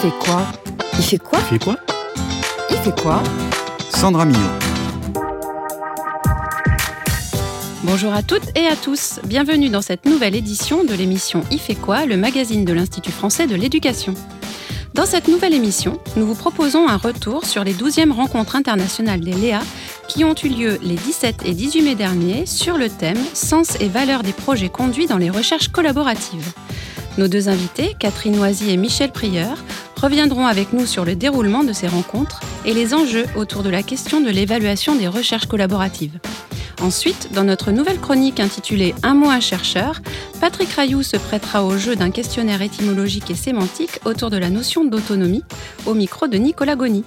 fait quoi Il fait quoi Il fait quoi Il fait quoi Sandra Millot. Bonjour à toutes et à tous, bienvenue dans cette nouvelle édition de l'émission Il fait quoi, le magazine de l'Institut français de l'éducation. Dans cette nouvelle émission, nous vous proposons un retour sur les 12e rencontres internationales des Léa qui ont eu lieu les 17 et 18 mai dernier sur le thème Sens et valeur des projets conduits dans les recherches collaboratives. Nos deux invités, Catherine Noisy et Michel Prieur, reviendront avec nous sur le déroulement de ces rencontres et les enjeux autour de la question de l'évaluation des recherches collaboratives. Ensuite, dans notre nouvelle chronique intitulée Un mot un chercheur, Patrick Rayou se prêtera au jeu d'un questionnaire étymologique et sémantique autour de la notion d'autonomie, au micro de Nicolas Goni.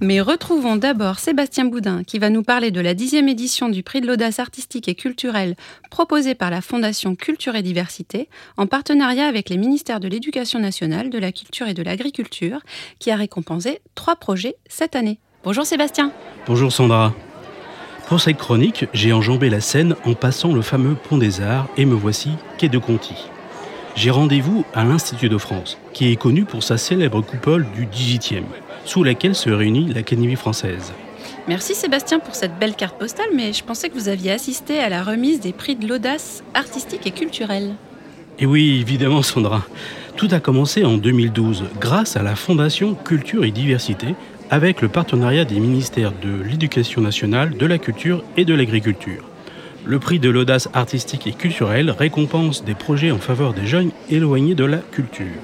Mais retrouvons d'abord Sébastien Boudin qui va nous parler de la dixième édition du prix de l'audace artistique et culturelle proposé par la Fondation Culture et Diversité en partenariat avec les ministères de l'Éducation nationale, de la Culture et de l'Agriculture qui a récompensé trois projets cette année. Bonjour Sébastien. Bonjour Sandra. Pour cette chronique, j'ai enjambé la Seine en passant le fameux pont des Arts et me voici quai de Conti. J'ai rendez-vous à l'Institut de France, qui est connu pour sa célèbre coupole du 18e, sous laquelle se réunit l'Académie française. Merci Sébastien pour cette belle carte postale, mais je pensais que vous aviez assisté à la remise des prix de l'audace artistique et culturelle. Et oui, évidemment Sandra. Tout a commencé en 2012 grâce à la Fondation Culture et Diversité avec le partenariat des ministères de l'Éducation nationale, de la Culture et de l'Agriculture. Le prix de l'audace artistique et culturelle récompense des projets en faveur des jeunes éloignés de la culture.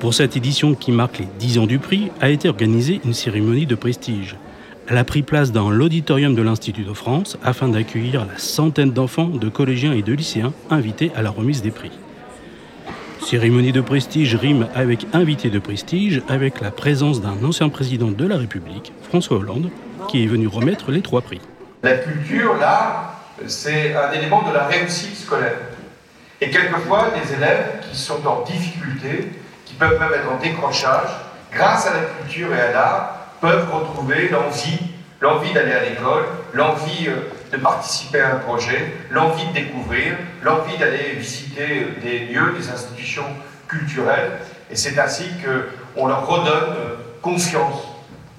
Pour cette édition qui marque les 10 ans du prix, a été organisée une cérémonie de prestige. Elle a pris place dans l'auditorium de l'Institut de France afin d'accueillir la centaine d'enfants, de collégiens et de lycéens invités à la remise des prix. Cérémonie de prestige rime avec invité de prestige avec la présence d'un ancien président de la République, François Hollande, qui est venu remettre les trois prix. La culture, là, c'est un élément de la réussite scolaire. Et quelquefois, des élèves qui sont en difficulté, qui peuvent même être en décrochage, grâce à la culture et à l'art, peuvent retrouver l'envie, l'envie d'aller à l'école, l'envie euh, de participer à un projet, l'envie de découvrir, l'envie d'aller visiter des lieux, des institutions culturelles. Et c'est ainsi qu'on leur redonne euh, confiance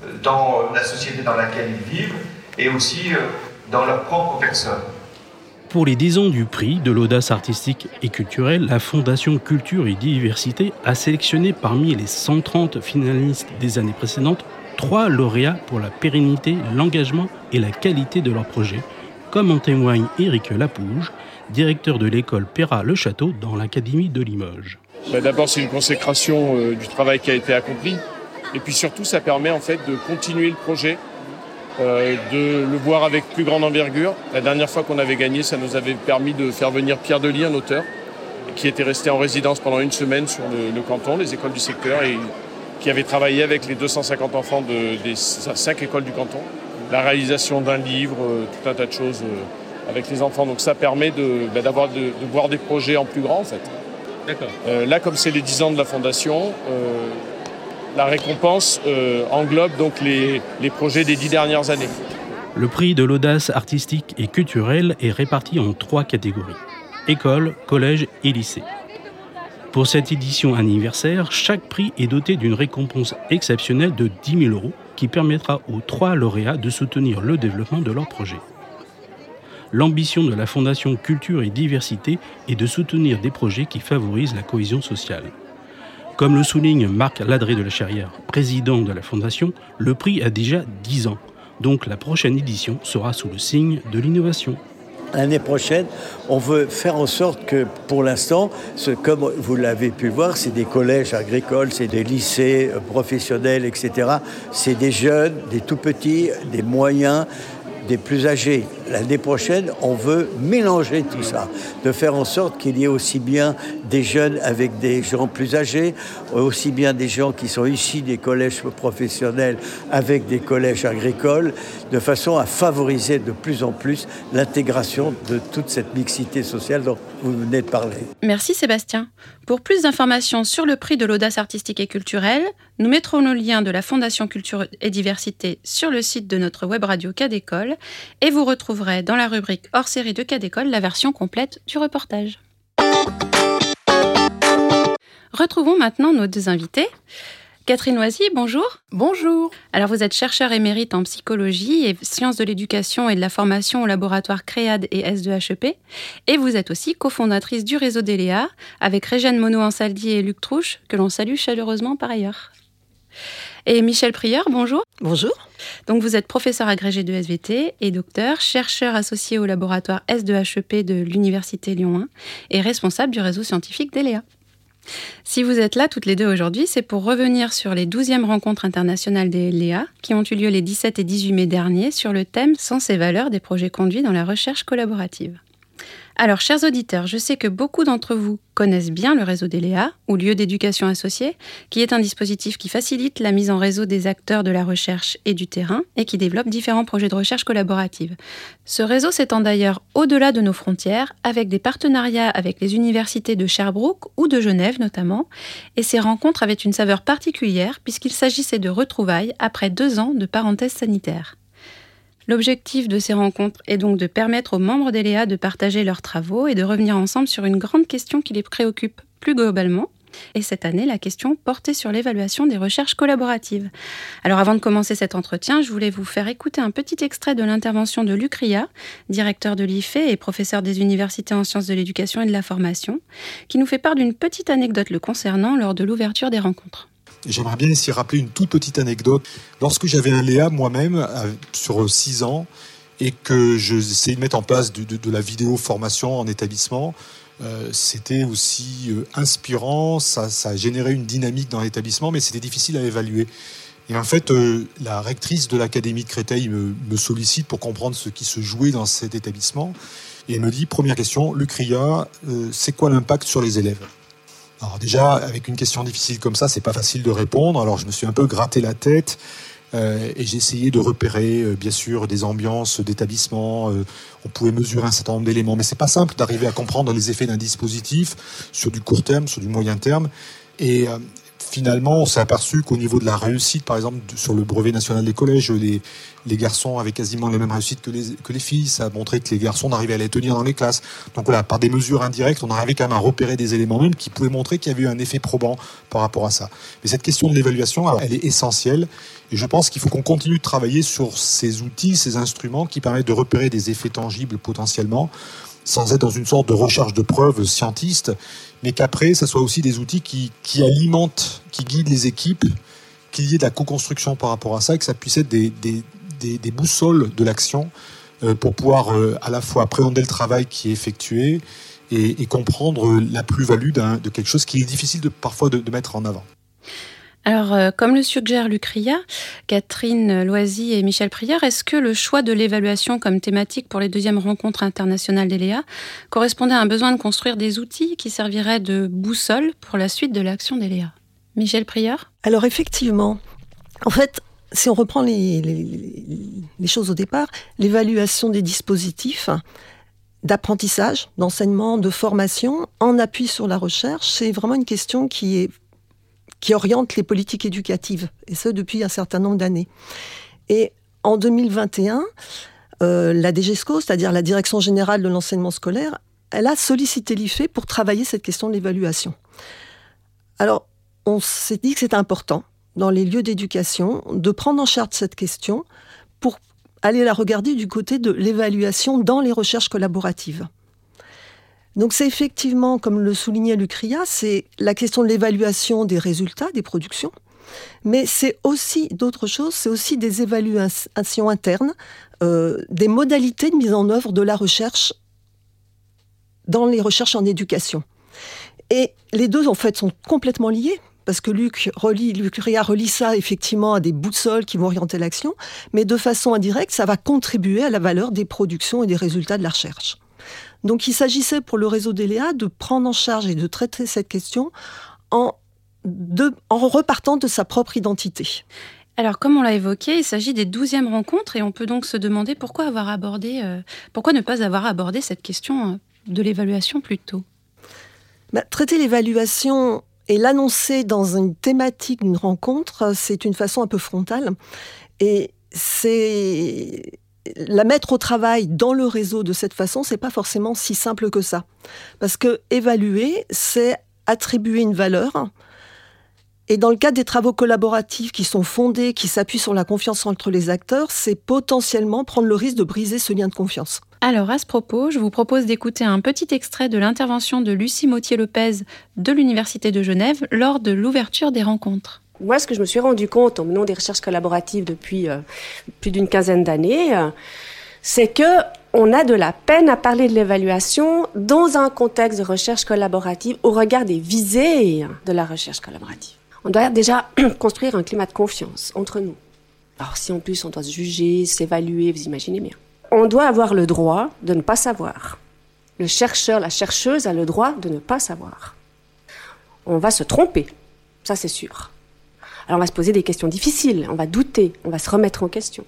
euh, dans la société dans laquelle ils vivent et aussi euh, dans leur propre personne. Pour les 10 ans du prix de l'audace artistique et culturelle, la Fondation Culture et Diversité a sélectionné parmi les 130 finalistes des années précédentes trois lauréats pour la pérennité, l'engagement et la qualité de leurs projets, comme en témoigne Éric Lapouge, directeur de l'école Perra-Le Château dans l'Académie de Limoges. Bah, d'abord, c'est une consécration euh, du travail qui a été accompli. Et puis surtout, ça permet en fait de continuer le projet, euh, de le voir avec plus grande envergure. La dernière fois qu'on avait gagné, ça nous avait permis de faire venir Pierre Delis, un auteur, qui était resté en résidence pendant une semaine sur le, canton, les écoles du secteur, et qui avait travaillé avec les 250 enfants des cinq écoles du canton la réalisation d'un livre, euh, tout un tas de choses euh, avec les enfants. Donc ça permet de, bah, d'avoir, de, voir des projets en plus grand en fait. D'accord. Euh, là, comme c'est les 10 ans de la fondation, la récompense englobe donc les, les projets des 10 dernières années. Le prix de l'audace artistique et culturelle est réparti en trois catégories école, collège et lycée. Pour cette édition anniversaire, chaque prix est doté d'une récompense exceptionnelle de 10 000 euros qui permettra aux trois lauréats de soutenir le développement de leur projet. L'ambition de la Fondation Culture et Diversité est de soutenir des projets qui favorisent la cohésion sociale. Comme le souligne Marc Ladré de la Charrière, président de la Fondation, le prix a déjà 10 ans, donc la prochaine édition sera sous le signe de l'innovation. L'année prochaine, on veut faire en sorte que, pour l'instant, comme vous l'avez pu voir, c'est des collèges agricoles, c'est des lycées euh, professionnels, etc. C'est des jeunes, des tout petits, des moyens, des plus âgés. L'année prochaine, on veut mélanger tout ça, de faire en sorte qu'il y ait aussi bien des jeunes avec des gens plus âgés, aussi bien des gens qui sont issus des collèges professionnels avec des collèges agricoles, de façon à favoriser de plus en plus l'intégration de toute cette mixité sociale dont vous venez de parler. Merci Sébastien. Pour plus d'informations sur le prix de l'audace artistique et culturelle, nous mettrons le lien de la Fondation Culture et Diversité sur le site de notre web radio Cadécole et vous retrouverez dans la rubrique hors série de Cadécole la version complète du reportage. Retrouvons maintenant nos deux invités. Catherine Loisy, bonjour. Bonjour. Alors vous êtes chercheur émérite en psychologie et sciences de l'éducation et de la formation au laboratoire CREAD et S2HEP. Et vous êtes aussi cofondatrice du réseau d'ELEA avec Régène Monod-Ansaldi et Luc Trouche, que l'on salue chaleureusement par ailleurs. Et Michel Prieur, bonjour. Bonjour. Donc vous êtes professeur agrégé de SVT et docteur, chercheur associé au laboratoire S2HEP de l'Université Lyon 1 et responsable du réseau scientifique d'ELEA. Si vous êtes là toutes les deux aujourd'hui, c'est pour revenir sur les 12e rencontres internationales des LEA qui ont eu lieu les 17 et 18 mai dernier sur le thème Sens et valeurs des projets conduits dans la recherche collaborative. Alors, chers auditeurs, je sais que beaucoup d'entre vous connaissent bien le réseau d'ELEA, ou lieu d'éducation associée, qui est un dispositif qui facilite la mise en réseau des acteurs de la recherche et du terrain, et qui développe différents projets de recherche collaborative. Ce réseau s'étend d'ailleurs au-delà de nos frontières, avec des partenariats avec les universités de Sherbrooke ou de Genève notamment, et ces rencontres avaient une saveur particulière puisqu'il s'agissait de retrouvailles après deux ans de parenthèse sanitaire. L'objectif de ces rencontres est donc de permettre aux membres d'ELEA de partager leurs travaux et de revenir ensemble sur une grande question qui les préoccupe plus globalement. Et cette année, la question portait sur l'évaluation des recherches collaboratives. Alors avant de commencer cet entretien, je voulais vous faire écouter un petit extrait de l'intervention de Luc Ria, directeur de l'IFE et professeur des universités en sciences de l'éducation et de la formation, qui nous fait part d'une petite anecdote le concernant lors de l'ouverture des rencontres. J'aimerais bien de rappeler une toute petite anecdote. Lorsque j'avais un Léa moi-même, sur 6 ans, et que j'essayais de mettre en place de, la vidéo formation en établissement, euh, c'était aussi euh, inspirant, ça, ça générait une dynamique dans l'établissement, mais c'était difficile à évaluer. Et en fait, euh, la rectrice de l'Académie de Créteil me, me, sollicite pour comprendre ce qui se jouait dans cet établissement. Et me dit, première question, Luc Ria, c'est quoi l'impact sur les élèves? Alors déjà, avec une question difficile comme ça, c'est pas facile de répondre. Alors je me suis un peu gratté la tête euh, et j'ai essayé de repérer, euh, bien sûr, des ambiances d'établissement. Euh, on pouvait mesurer un certain nombre d'éléments, mais c'est pas simple d'arriver à comprendre les effets d'un dispositif sur du court terme, sur du moyen terme. Et euh, finalement, on s'est aperçu qu'au niveau de la réussite, par exemple, sur le brevet national des collèges, les, garçons avaient quasiment réussites que les, que les filles. Ça a montré que les garçons n'arrivaient à les tenir dans les classes. Donc voilà, par des mesures indirectes, on arrivait quand même à repérer des éléments même qui pouvaient montrer qu'il y avait eu un effet probant par rapport à ça. Mais cette question de l'évaluation, elle est essentielle. Et je pense qu'il faut qu'on continue de travailler sur ces outils, ces instruments qui permettent de repérer des effets tangibles potentiellement sans être dans une sorte de recherche de preuves scientiste, mais qu'après, ce soit aussi des outils qui, qui alimentent, qui guident les équipes, qu'il y ait de la co-construction par rapport à ça, et que ça puisse être des, des, des, des boussoles de l'action euh, pour pouvoir euh, à la fois appréhender le travail qui est effectué et, et comprendre la plus-value de quelque chose qui est difficile de, parfois de, de mettre en avant. Alors, euh, comme le suggère Lucria, Catherine Loisy et Michel Prieur, est-ce que le choix de l'évaluation comme thématique pour les deuxièmes rencontres internationales d'ELEA correspondait à un besoin de construire des outils qui serviraient de boussole pour la suite de l'action d'ELEA Michel Prieur Alors, effectivement, en fait, si on reprend les, choses au départ, l'évaluation des dispositifs d'apprentissage, d'enseignement, de formation, en appui sur la recherche, c'est vraiment une question qui est qui oriente les politiques éducatives, et ce depuis un certain nombre d'années. Et en 2021, euh, la DGESCO, c'est-à-dire la Direction générale de l'enseignement scolaire, elle a sollicité l'IFE pour travailler cette question de l'évaluation. Alors, on s'est dit que c'était important dans les lieux d'éducation de prendre en charge cette question pour aller la regarder du côté de l'évaluation dans les recherches collaboratives. Donc c'est effectivement, comme le soulignait Lucria, c'est la question de l'évaluation des résultats des productions, mais c'est aussi d'autres choses, c'est aussi des évaluations internes, euh, des modalités de mise en œuvre de la recherche dans les recherches en éducation. Et les deux, en fait, sont complètement liés, parce que Luc relie, Luc Ria relie ça effectivement à des bouts de sol qui vont orienter l'action, mais de façon indirecte, ça va contribuer à la valeur des productions et des résultats de la recherche. Donc il s'agissait pour le réseau d'ELEA de prendre en charge et de traiter cette question en, de, en repartant de sa propre identité. Alors, comme on l'a évoqué, il s'agit des douzièmes rencontres et on peut donc se demander pourquoi avoir abordé, euh, pourquoi ne pas avoir abordé cette question euh, de l'évaluation plus tôt? Bah, traiter l'évaluation et l'annoncer dans une thématique d'une rencontre, c'est une façon un peu frontale. Et c'est la mettre au travail dans le réseau de cette façon, c'est pas forcément si simple que ça. Parce que évaluer, c'est attribuer une valeur Et dans le cadre des travaux collaboratifs qui sont fondés, qui s'appuient sur la confiance entre les acteurs, c'est potentiellement prendre le risque de briser ce lien de confiance. Alors à ce propos, je vous propose d'écouter un petit extrait de l'intervention de Lucie Mautier-Lopez de l'Université de Genève lors de l'ouverture des rencontres. Moi, ce que je me suis rendu compte en menant des recherches collaboratives depuis euh, plus d'une quinzaine d'années, euh, c'est que on a de la peine à parler de l'évaluation dans un contexte de recherche collaborative au regard des visées de la recherche collaborative. On doit déjà construire un climat de confiance entre nous. Alors si en plus on doit se juger, s'évaluer, vous imaginez bien. On doit avoir le droit de ne pas savoir. Le chercheur, la chercheuse a le droit de ne pas savoir. On va se tromper, ça c'est sûr. Alors on va se poser des questions difficiles, on va douter, on va se remettre en question.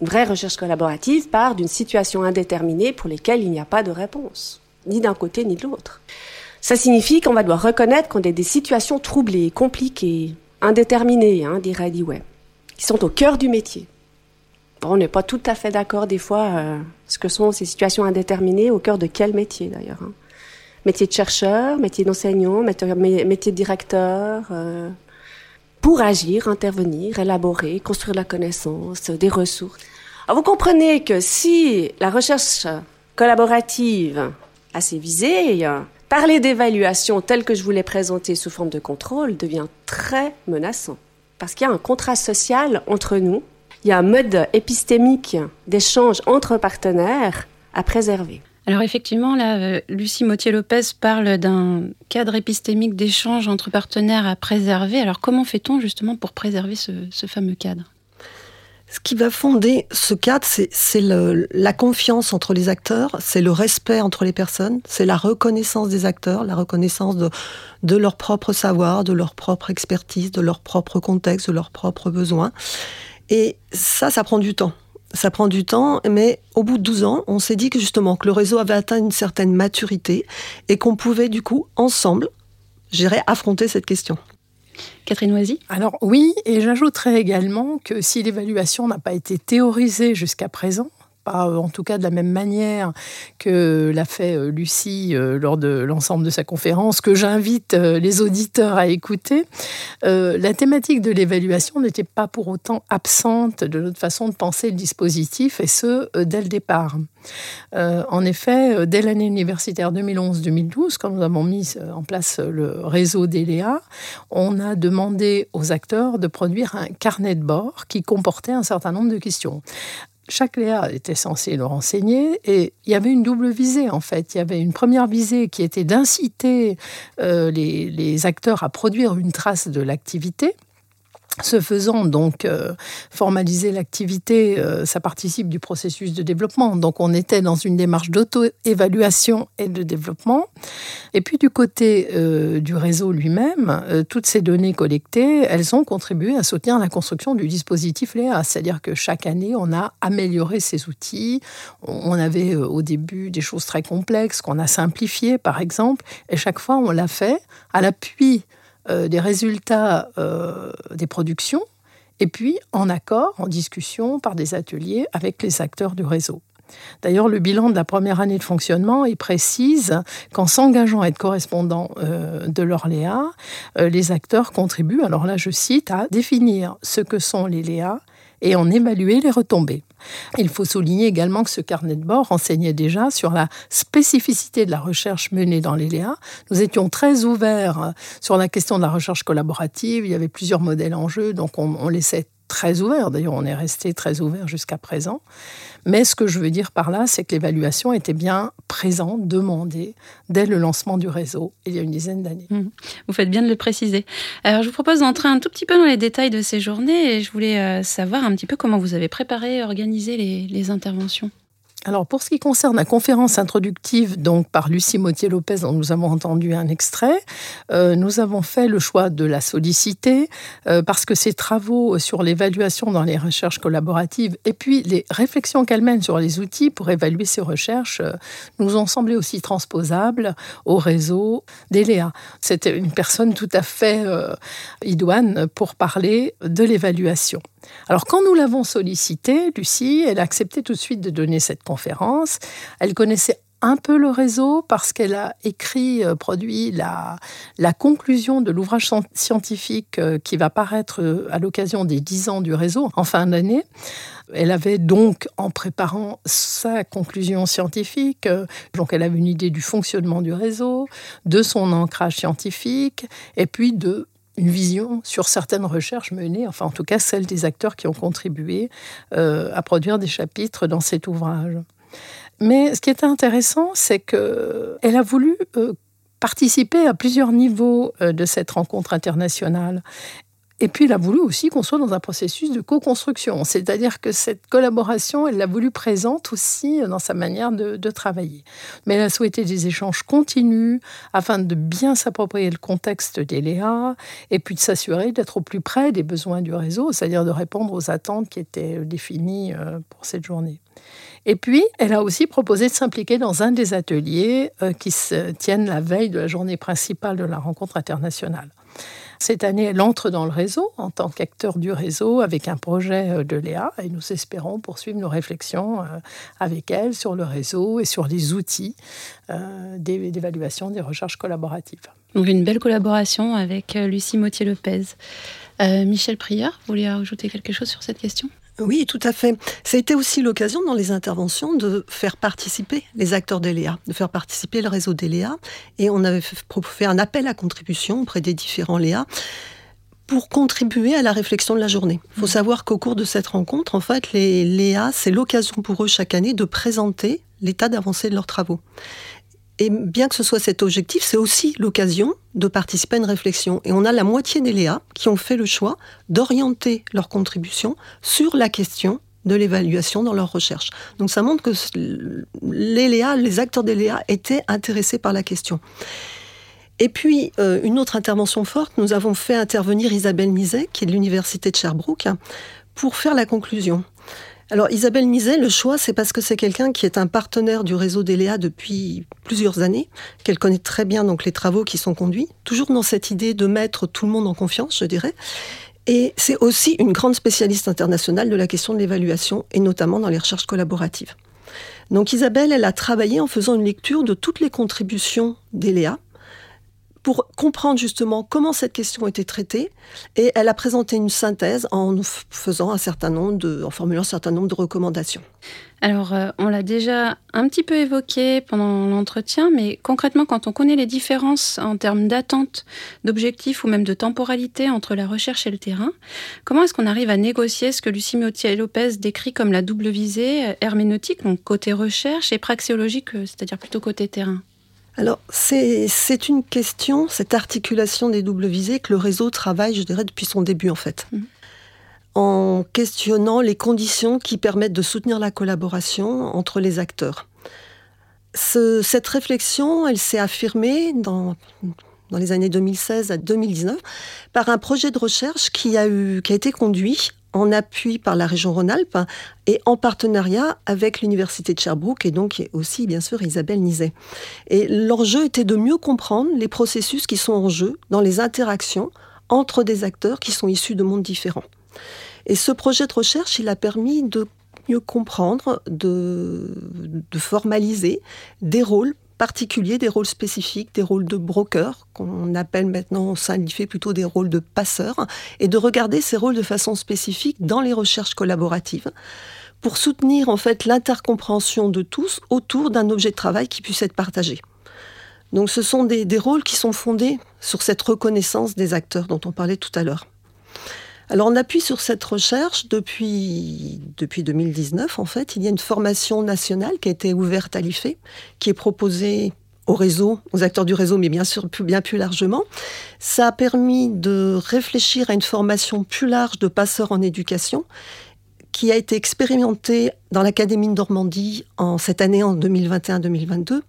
Une vraie recherche collaborative part d'une situation indéterminée pour laquelle il n'y a pas de réponse, ni d'un côté ni de l'autre. Ça signifie qu'on va devoir reconnaître qu'on a des situations troublées, compliquées, indéterminées, hein, dirait Webb, qui sont au cœur du métier. Bon, on n'est pas tout à fait d'accord des fois euh, ce que sont ces situations indéterminées, au cœur de quel métier d'ailleurs. Hein. Métier de chercheur, métier d'enseignant, métier, de directeur, euh, pour agir, intervenir, élaborer, construire la connaissance, des ressources. Alors vous comprenez que si la recherche collaborative a ses visées, parler d'évaluation telle que je vous l'ai présentée sous forme de contrôle devient très menaçant. Parce qu'il y a un contrat social entre nous, il y a un mode épistémique d'échange entre partenaires à préserver. Alors effectivement, là, euh, Lucie Mautier-Lopez parle d'un cadre épistémique d'échange entre partenaires à préserver. Alors comment fait-on justement pour préserver ce, fameux cadre? Ce qui va fonder ce cadre, c'est la confiance entre les acteurs, c'est le respect entre les personnes, c'est la reconnaissance des acteurs, la reconnaissance de, de leur propre savoir, de leur propre expertise, de leur propre contexte, de leurs propres besoins. Et ça, ça prend du temps ça prend du temps, mais au bout de 12 ans, on s'est dit que justement que le réseau avait atteint une certaine maturité et qu'on pouvait du coup ensemble, gérer, affronter cette question. Catherine Oisy Alors oui, et j'ajouterais également que si l'évaluation n'a pas été théorisée jusqu'à présent, euh, en tout cas de la même manière que l'a fait euh, Lucie euh, lors de l'ensemble de sa conférence, que j'invite les auditeurs à écouter. la thématique de l'évaluation n'était pas pour autant absente de notre façon de penser le dispositif, et ce, dès le départ. en effet, dès l'année universitaire 2011-2012, quand nous avons mis en place le réseau d'ELEA, on a demandé aux acteurs de produire un carnet de bord qui comportait un certain nombre de questions chaque Léa était censé le renseigner et il y avait une double visée en fait. Il y avait une première visée qui était d'inciter euh, les, acteurs à produire une trace de l'activité ce faisant, donc, euh, formaliser l'activité, euh, ça participe du processus de développement. Donc, on était dans une démarche d'auto-évaluation et de développement. Et puis, du côté euh, du réseau lui-même, toutes ces données collectées, elles ont contribué à soutenir la construction du dispositif Léa. C'est-à-dire que chaque année, on a amélioré ces outils. On avait au début des choses très complexes qu'on a simplifiées, par exemple. Et chaque fois, on l'a fait à l'appui euh, des résultats euh, des productions, et puis en accord, en discussion, par des ateliers avec les acteurs du réseau. D'ailleurs, le bilan de la première année de fonctionnement il précise qu'en s'engageant à être correspondant euh, de l'Orléa, les acteurs contribuent, alors là je cite, à définir ce que sont les Léa et en évaluer les retombées. Il faut souligner également que ce carnet de bord renseignait déjà sur la spécificité de la recherche menée dans l'ELEA. Nous étions très ouverts sur la question de la recherche collaborative. Il y avait plusieurs modèles en jeu, donc on, on laissait très ouvert. D'ailleurs, on est resté très ouvert jusqu'à présent. Mais ce que je veux dire par là, c'est que l'évaluation était bien présente, demandée, dès le lancement du réseau, il y a une dizaine d'années. Mmh. Vous faites bien de le préciser. Alors, je vous propose d'entrer un tout petit peu dans les détails de ces journées et je voulais euh, savoir un petit peu comment vous avez préparé, organisé les interventions. Alors pour ce qui concerne la conférence introductive donc par Lucie Mautier-Lopez dont nous avons entendu un extrait, euh, nous avons fait le choix de la solliciter euh, parce que ses travaux sur l'évaluation dans les recherches collaboratives et puis les réflexions qu'elle mène sur les outils pour évaluer ces recherches euh, nous ont semblé aussi transposables au réseau d'ELEA. C'était une personne tout à fait idoine pour parler de l'évaluation. Alors quand nous l'avons sollicitée, Lucie, elle a accepté tout de suite de donner cette conférence. Elle connaissait un peu le réseau parce qu'elle a écrit, euh, produit la, conclusion de l'ouvrage scientifique euh, qui va paraître euh, à l'occasion des 10 ans du réseau en fin d'année. Elle avait donc, en préparant sa conclusion scientifique, donc elle avait une idée du fonctionnement du réseau, de son ancrage scientifique, et puis de une vision sur certaines recherches menées, enfin en tout cas celles des acteurs qui ont contribué à produire des chapitres dans cet ouvrage. Mais ce qui est intéressant, c'est qu'elle a voulu euh, participer à plusieurs niveaux euh, de cette rencontre internationale. Et puis, elle a voulu aussi qu'on soit dans un processus de co-construction. C'est-à-dire que cette collaboration, elle l'a voulu présente aussi dans sa manière de, travailler. Mais elle a souhaité des échanges continus afin de bien s'approprier le contexte des et puis de s'assurer d'être au plus près des besoins du réseau, c'est-à-dire de répondre aux attentes qui étaient définies euh, pour cette journée. Et puis, elle a aussi proposé de s'impliquer dans un des ateliers euh, qui se tiennent la veille de la journée principale de la rencontre internationale. Cette année, elle entre dans le réseau en tant qu'acteur du réseau avec un projet euh, de Léa et nous espérons poursuivre nos réflexions euh, avec elle sur le réseau et sur les outils d'évaluation des recherches collaboratives. Donc une belle collaboration avec Lucie Mautier-Lopez. Michel Prieur, vous vouliez ajouter quelque chose sur cette question? Oui, tout à fait. Ça a été aussi l'occasion dans les interventions de faire participer les acteurs d'ELEA, de faire participer le réseau d'ELEA. Et on avait fait un appel à contribution auprès des différents Léa pour contribuer à la réflexion de la journée. Il faut mmh. savoir qu'au cours de cette rencontre, en fait, les Léa, c'est l'occasion pour eux chaque année de présenter l'état d'avancée de leurs travaux. Et bien que ce soit cet objectif, c'est aussi l'occasion de participer à une réflexion. Et on a la moitié des Léa qui ont fait le choix d'orienter leur contribution sur la question de l'évaluation dans leur recherche. Donc ça montre que les Léa, les acteurs des Léa étaient intéressés par la question. Et puis, euh, une autre intervention forte, nous avons fait intervenir Isabelle Nizet, qui est de l'Université de Sherbrooke, pour faire la conclusion. Alors Isabelle Nizet, le choix, c'est parce que c'est quelqu'un qui est un partenaire du réseau d'ELEA depuis plusieurs années, qu'elle connaît très bien donc les travaux qui sont conduits, toujours dans cette idée de mettre tout le monde en confiance, je dirais. Et c'est aussi une grande spécialiste internationale de la question de l'évaluation, et notamment dans les recherches collaboratives. Donc Isabelle, elle a travaillé en faisant une lecture de toutes les contributions d'ELEA, pour comprendre justement comment cette question était traitée. Et elle a présenté une synthèse en faisant un certain nombre de, en formulant un certain nombre de recommandations. Alors, euh, on l'a déjà un petit peu évoqué pendant l'entretien, mais concrètement, quand on connaît les différences en termes d'attente, d'objectifs ou même de temporalité entre la recherche et le terrain, comment est-ce qu'on arrive à négocier ce que Lucie Miotier-Lopez décrit comme la double visée euh, herméneutique, donc côté recherche, et praxéologique, euh, c'est-à-dire plutôt côté terrain? Alors, c'est une question, cette articulation des doubles visées, que le réseau travaille, je dirais, depuis son début, en fait. Mhm. En questionnant les conditions qui permettent de soutenir la collaboration entre les acteurs. cette réflexion, elle s'est affirmée dans, dans les années 2016 à 2019 par un projet de recherche qui a, eu, qui a été conduit en appui par la région Rhône-Alpes et en partenariat avec l'Université de Sherbrooke et donc aussi, bien sûr, Isabelle Nizet. Et l'enjeu était de mieux comprendre les processus qui sont en jeu dans les interactions entre des acteurs qui sont issus de mondes différents. Et ce projet de recherche, il a permis de mieux comprendre, de, de formaliser des rôles particuliers, des rôles spécifiques, des rôles de broker, qu'on appelle maintenant au sein de l'IFE plutôt des rôles de passeurs, et de regarder ces rôles de façon spécifique dans les recherches collaboratives pour soutenir en fait l'intercompréhension de tous autour d'un objet de travail qui puisse être partagé. Donc ce sont des rôles qui sont fondés sur cette reconnaissance des acteurs dont on parlait tout à l'heure. Alors on appuie sur cette recherche depuis, depuis 2019 en fait. Il y a une formation nationale qui a été ouverte à l'IFE, qui est proposée au réseau, aux acteurs du réseau, mais bien sûr bien plus largement. Ça a permis de réfléchir à une formation plus large de passeurs en éducation qui a été expérimentée dans l'Académie de Normandie en cette année en 2021-2022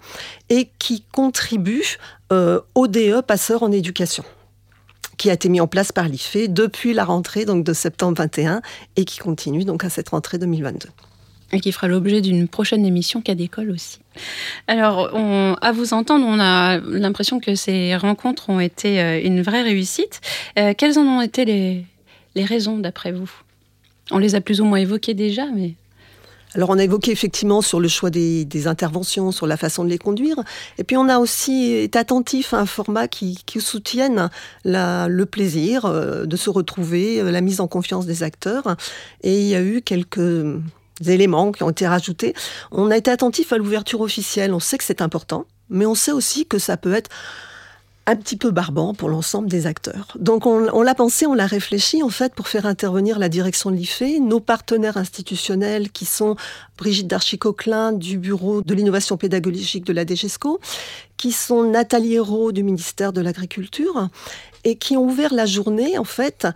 et qui contribue euh, au DE passeurs en éducation qui a été mis en place par l'IFE depuis la rentrée donc de septembre 21 et qui continue donc à cette rentrée 2022 et qui fera l'objet d'une prochaine émission cas d'école aussi. Alors, à vous entendre, on a l'impression que ces rencontres ont été euh, une vraie réussite. Euh, quelles en ont été les, les raisons, d'après vous? On les a plus ou moins évoquées déjà, mais... Alors on a évoqué effectivement sur le choix des, interventions, sur la façon de les conduire, et puis on a aussi été attentif à un format qui, soutienne le plaisir euh, de se retrouver, euh, la mise en confiance des acteurs, et il y a eu quelques éléments qui ont été rajoutés. On a été attentif à l'ouverture officielle, on sait que c'est important, mais on sait aussi que ça peut être un petit peu barbant pour l'ensemble des acteurs. Donc on, l'a pensé, on l'a réfléchi en fait pour faire intervenir la direction de l'IFE, nos partenaires institutionnels qui sont Brigitte Darchicoquelin du Bureau de l'innovation pédagogique de la DGESCO, qui sont Nathalie Hérault du ministère de l'Agriculture et qui ont ouvert la journée en fait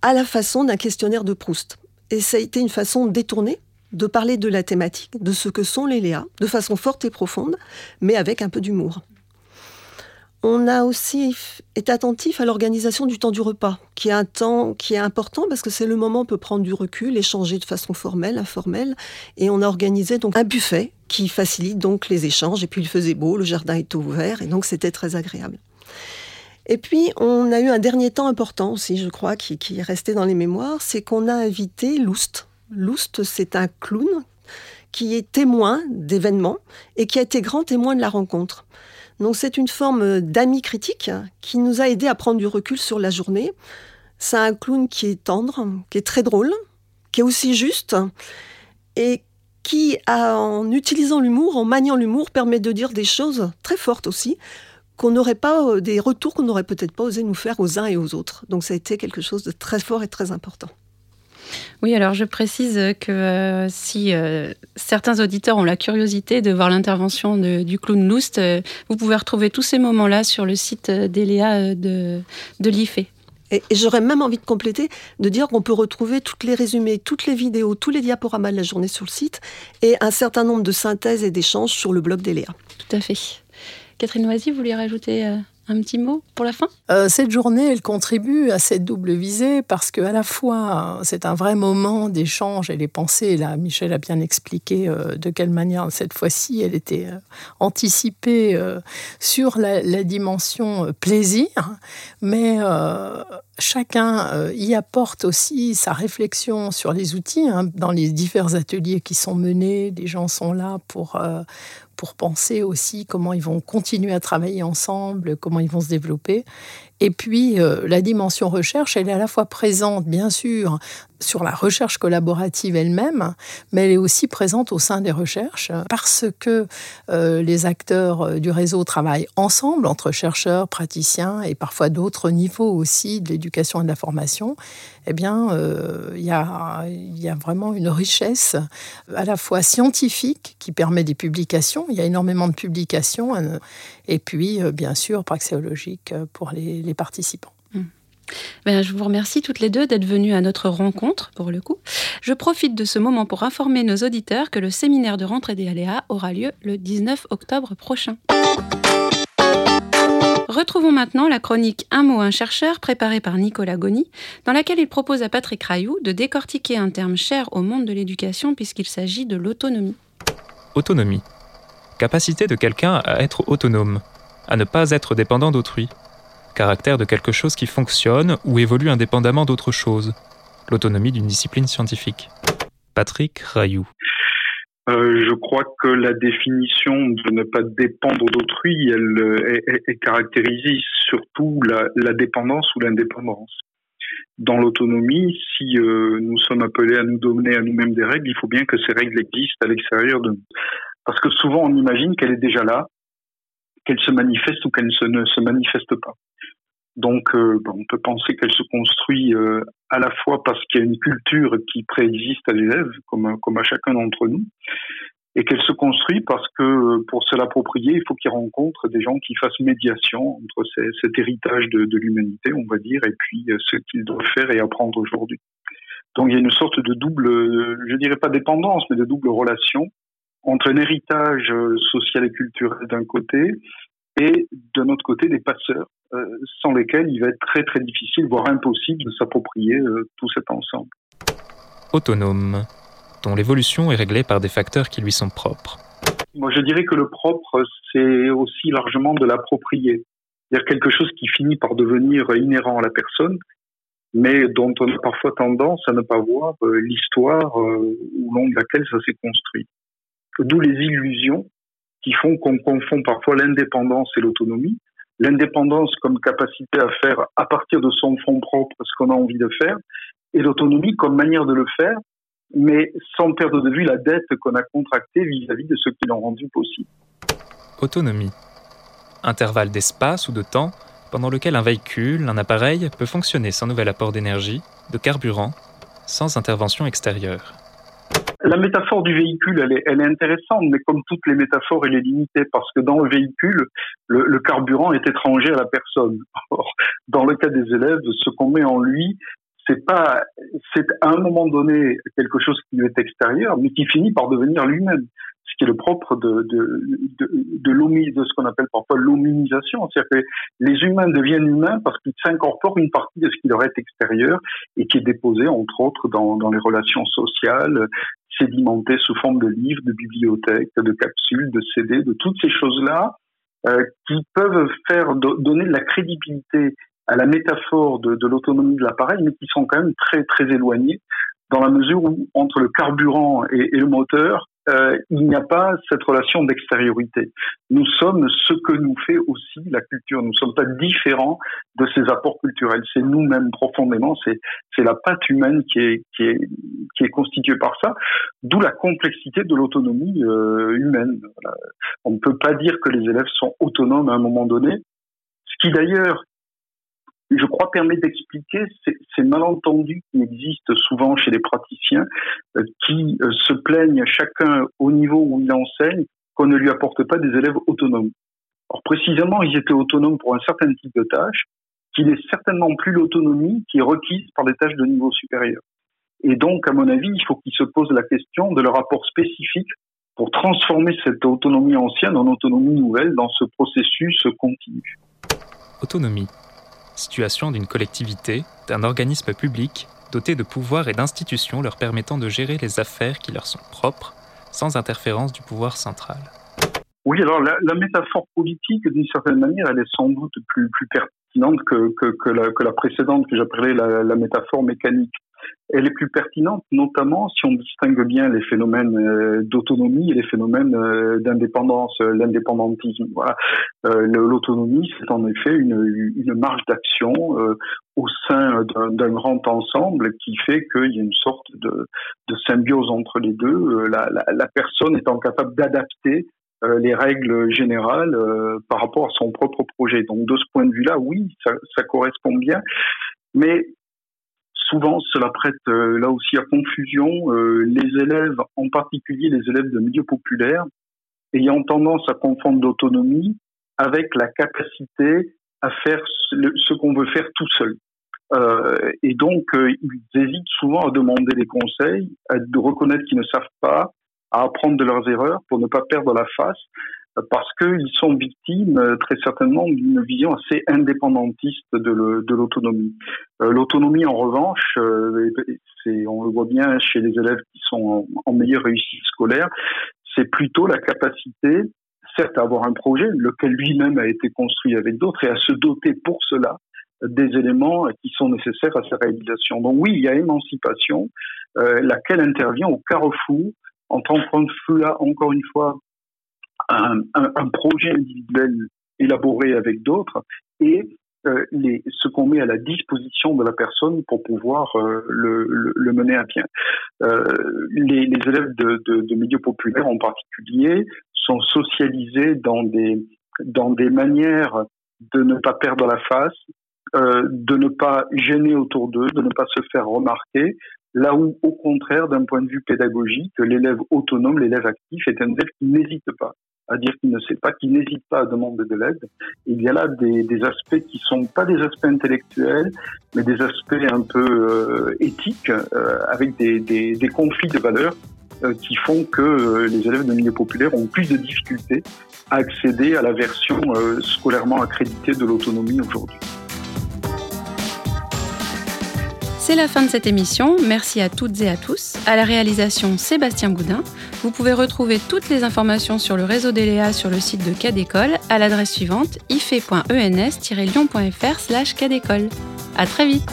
à la façon d'un questionnaire de Proust. Et ça a été une façon détournée de parler de la thématique, de ce que sont les Léas, de façon forte et profonde, mais avec un peu d'humour. On a aussi été attentif à l'organisation du temps du repas, qui est un temps qui est important parce que c'est le moment où on peut prendre du recul, échanger de façon formelle, informelle. Et on a organisé donc un buffet qui facilite donc les échanges. Et puis il faisait beau, le jardin était ouvert et donc c'était très agréable. Et puis, on a eu un dernier temps important aussi, je crois, qui, qui est resté dans les mémoires, c'est qu'on a invité Loust. Loust, c'est un clown qui est témoin d'événements et qui a été grand témoin de la rencontre. Donc c'est une forme d'ami critique qui nous a aidé à prendre du recul sur la journée. C'est un clown qui est tendre, qui est très drôle, qui est aussi juste et qui, en utilisant l'humour, en maniant l'humour, permet de dire des choses très fortes aussi, qu'on n'aurait pas, euh, des retours qu'on n'aurait peut-être pas osé nous faire aux uns et aux autres. Donc ça a été quelque chose de très fort et très important. Oui, alors je précise que euh, si euh, certains auditeurs ont la curiosité de voir l'intervention du clown Loust, euh, vous pouvez retrouver tous ces moments-là sur le site d'Eléa de, de l'IFE. Et, j'aurais même envie de compléter, de dire qu'on peut retrouver toutes les résumés, toutes les vidéos, tous les diaporamas de la journée sur le site et un certain nombre de synthèses et d'échanges sur le blog d'Eléa. Tout à fait. Catherine Noisy, vous voulez rajouter un petit mot pour la fin? Euh, Cette journée, elle contribue à cette double visée parce que à la fois, c'est un vrai moment d'échange et les pensées. Là, Michel a bien expliqué euh, de quelle manière cette fois-ci, elle était euh, anticipée sur la, dimension plaisir, mais chacun y apporte aussi sa réflexion sur les outils. Hein, dans les divers ateliers qui sont menés, les gens sont là pour pour penser aussi comment ils vont continuer à travailler ensemble, comment ils vont se développer. Et puis, euh, la dimension recherche, elle est à la fois présente, bien sûr, sur la recherche collaborative elle-même, mais elle est aussi présente au sein des recherches parce que euh, les acteurs euh, du réseau travaillent ensemble, entre chercheurs, praticiens et parfois d'autres niveaux aussi de l'éducation et de la formation. Eh bien, il y, a, y, a, vraiment une richesse à la fois scientifique qui permet des publications. Il y a énormément de publications et puis, bien sûr, praxéologique pour les les participants. Hmm. Ben, je vous remercie toutes les deux d'être venues à notre rencontre, pour le coup. Je profite de ce moment pour informer nos auditeurs que le séminaire de rentrée des aléas aura lieu le 19 octobre prochain. Retrouvons maintenant la chronique Un mot, un chercheur préparée par Nicolas Goni, dans laquelle il propose à Patrick Rayou de décortiquer un terme cher au monde de l'éducation puisqu'il s'agit de l'autonomie. Autonomie. Capacité de quelqu'un à être autonome, à ne pas être dépendant d'autrui, caractère de quelque chose qui fonctionne ou évolue indépendamment d'autre chose, l'autonomie d'une discipline scientifique. Patrick Rayou. Euh, je crois que la définition de ne pas dépendre d'autrui, elle, elle, caractérise surtout la, dépendance ou l'indépendance. Dans l'autonomie, si euh, nous sommes appelés à nous donner à nous-mêmes des règles, il faut bien que ces règles existent à l'extérieur de nous. Parce que souvent on imagine qu'elle est déjà là, qu'elle se manifeste ou qu'elle ne se manifeste pas. Donc, euh, on peut penser qu'elle se construit euh, à la fois parce qu'il y a une culture qui préexiste à l'élève, comme, comme à chacun d'entre nous, et qu'elle se construit parce que pour se l'approprier, il faut qu'il rencontre des gens qui fassent médiation entre cet héritage de, de l'humanité, on va dire, et puis euh, ce qu'il doit faire et apprendre aujourd'hui. Donc, il y a une sorte de double, je dirais pas dépendance, mais de double relation entre un héritage social et culturel d'un côté et de notre côté des passeurs euh, sans lesquels il va être très très difficile, voire impossible de s'approprier euh, tout cet ensemble. Autonome, dont l'évolution est réglée par des facteurs qui lui sont propres. Moi je dirais que le propre, c'est aussi largement de l'approprier. C'est-à-dire quelque chose qui finit par devenir inhérent à la personne, mais dont on a parfois tendance à ne pas voir euh, l'histoire euh, au long de laquelle ça s'est construit. D'où les illusions qui font qu'on confond parfois l'indépendance et l'autonomie. L'indépendance comme capacité à faire à partir de son fond propre ce qu'on a envie de faire, et l'autonomie comme manière de le faire, mais sans perdre de vue la dette qu'on a contractée vis-à-vis de ceux qui l'ont rendu possible. Autonomie. Intervalle d'espace ou de temps pendant lequel un véhicule, un appareil peut fonctionner sans nouvel apport d'énergie, de carburant, sans intervention extérieure. La métaphore du véhicule, elle est, elle est, intéressante, mais comme toutes les métaphores, elle est limitée parce que dans le véhicule, le, le carburant est étranger à la personne. Or, dans le cas des élèves, ce qu'on met en lui, c'est pas, c'est à un moment donné quelque chose qui lui est extérieur, mais qui finit par devenir lui-même ce qui est le propre de, de, de, de, de ce qu'on appelle parfois l'hominisation. C'est-à-dire que les humains deviennent humains parce qu'ils s'incorporent une partie de ce qui leur est extérieur et qui est déposé, entre autres, dans, dans les relations sociales, sédimenté sous forme de livres, de bibliothèques, de capsules, de CD, de toutes ces choses-là euh, qui peuvent faire donner de la crédibilité à la métaphore de, l'autonomie de l'appareil, mais qui sont quand même très très éloignées dans la mesure où entre le carburant et le moteur, euh, il n'y a pas cette relation d'extériorité. Nous sommes ce que nous fait aussi la culture. Nous ne sommes pas différents de ces apports culturels. C'est nous-mêmes profondément. C'est c'est la patte humaine qui est qui est qui est constituée par ça. D'où la complexité de l'autonomie euh, humaine. On ne peut pas dire que les élèves sont autonomes à un moment donné. Ce qui d'ailleurs je crois, permet d'expliquer ces, malentendus qui existent souvent chez les praticiens, euh, qui euh, se plaignent chacun au niveau où il enseigne qu'on ne lui apporte pas des élèves autonomes. Or, précisément, ils étaient autonomes pour un certain type de tâches, qui n'est certainement plus l'autonomie qui est requise par des tâches de niveau supérieur. Et donc, à mon avis, il faut qu'ils se posent la question de leur rapport spécifique pour transformer cette autonomie ancienne en autonomie nouvelle dans ce processus continu. Autonomie situation d'une collectivité, d'un organisme public doté de pouvoirs et d'institutions leur permettant de gérer les affaires qui leur sont propres, sans interférence du pouvoir central. Oui, alors la, métaphore politique, d'une certaine manière, elle est sans doute plus, pertinente que, la, précédente, que j'appelais la, la, métaphore mécanique elle est plus pertinente, notamment si on distingue bien les phénomènes euh, d'autonomie et les phénomènes euh, d'indépendance, euh, l'indépendantisme. L'autonomie, c'est en effet une, marge d'action au sein d'un grand ensemble qui fait qu'il y a une sorte de, symbiose entre les deux. La personne étant capable d'adapter les règles générales par rapport à son propre projet. Donc de ce point de vue-là, oui, ça, ça correspond bien. Mais souvent cela prête euh, là aussi à confusion. Euh, les élèves, en particulier les élèves de milieu populaire, ayant tendance à confondre l'autonomie avec la capacité à faire ce, qu'on veut faire tout seul. Euh, et donc, ils hésitent souvent à demander des conseils, à reconnaître qu'ils ne savent pas, à apprendre de leurs erreurs pour ne pas perdre la face parce qu'ils sont victimes euh, très certainement d'une vision assez indépendantiste de l'autonomie. Euh, l'autonomie, en revanche, euh, on le voit bien chez les élèves qui sont en, meilleure réussite scolaire, c'est plutôt la capacité, certes, à avoir un projet, lequel lui-même a été construit avec d'autres, et à se doter pour cela des éléments qui sont nécessaires à sa réalisation. Donc oui, il y a émancipation, laquelle intervient au carrefour entre encore une fois, un, un, projet individuel élaboré avec d'autres et euh, les, ce qu'on met à la disposition de la personne pour pouvoir euh, le, le, le, mener à bien. Euh, les, les, élèves de, de, de, milieux populaires en particulier sont socialisés dans des, dans des manières de ne pas perdre la face, euh, de ne pas gêner autour d'eux, de ne pas se faire remarquer, là où, au contraire, d'un point de vue pédagogique, l'élève autonome, l'élève actif est un élève qui n'hésite pas à dire qu'il ne sait pas, qu'il n'hésite pas à demander de l'aide. Il y a là des, aspects qui sont pas des aspects intellectuels, mais des aspects un peu euh, éthiques, euh, avec des, des, des, conflits de valeurs euh, qui font que les élèves de milieu populaire ont plus de difficultés à accéder à la version scolairement accréditée de l'autonomie aujourd'hui. C'est la fin de cette émission. Merci à toutes et à tous. À la réalisation, Sébastien Boudin. Vous pouvez retrouver toutes les informations sur le réseau d'ELEA sur le site de Cadécole à l'adresse suivante ife.ens-lyon.fr slash cadécole. À très vite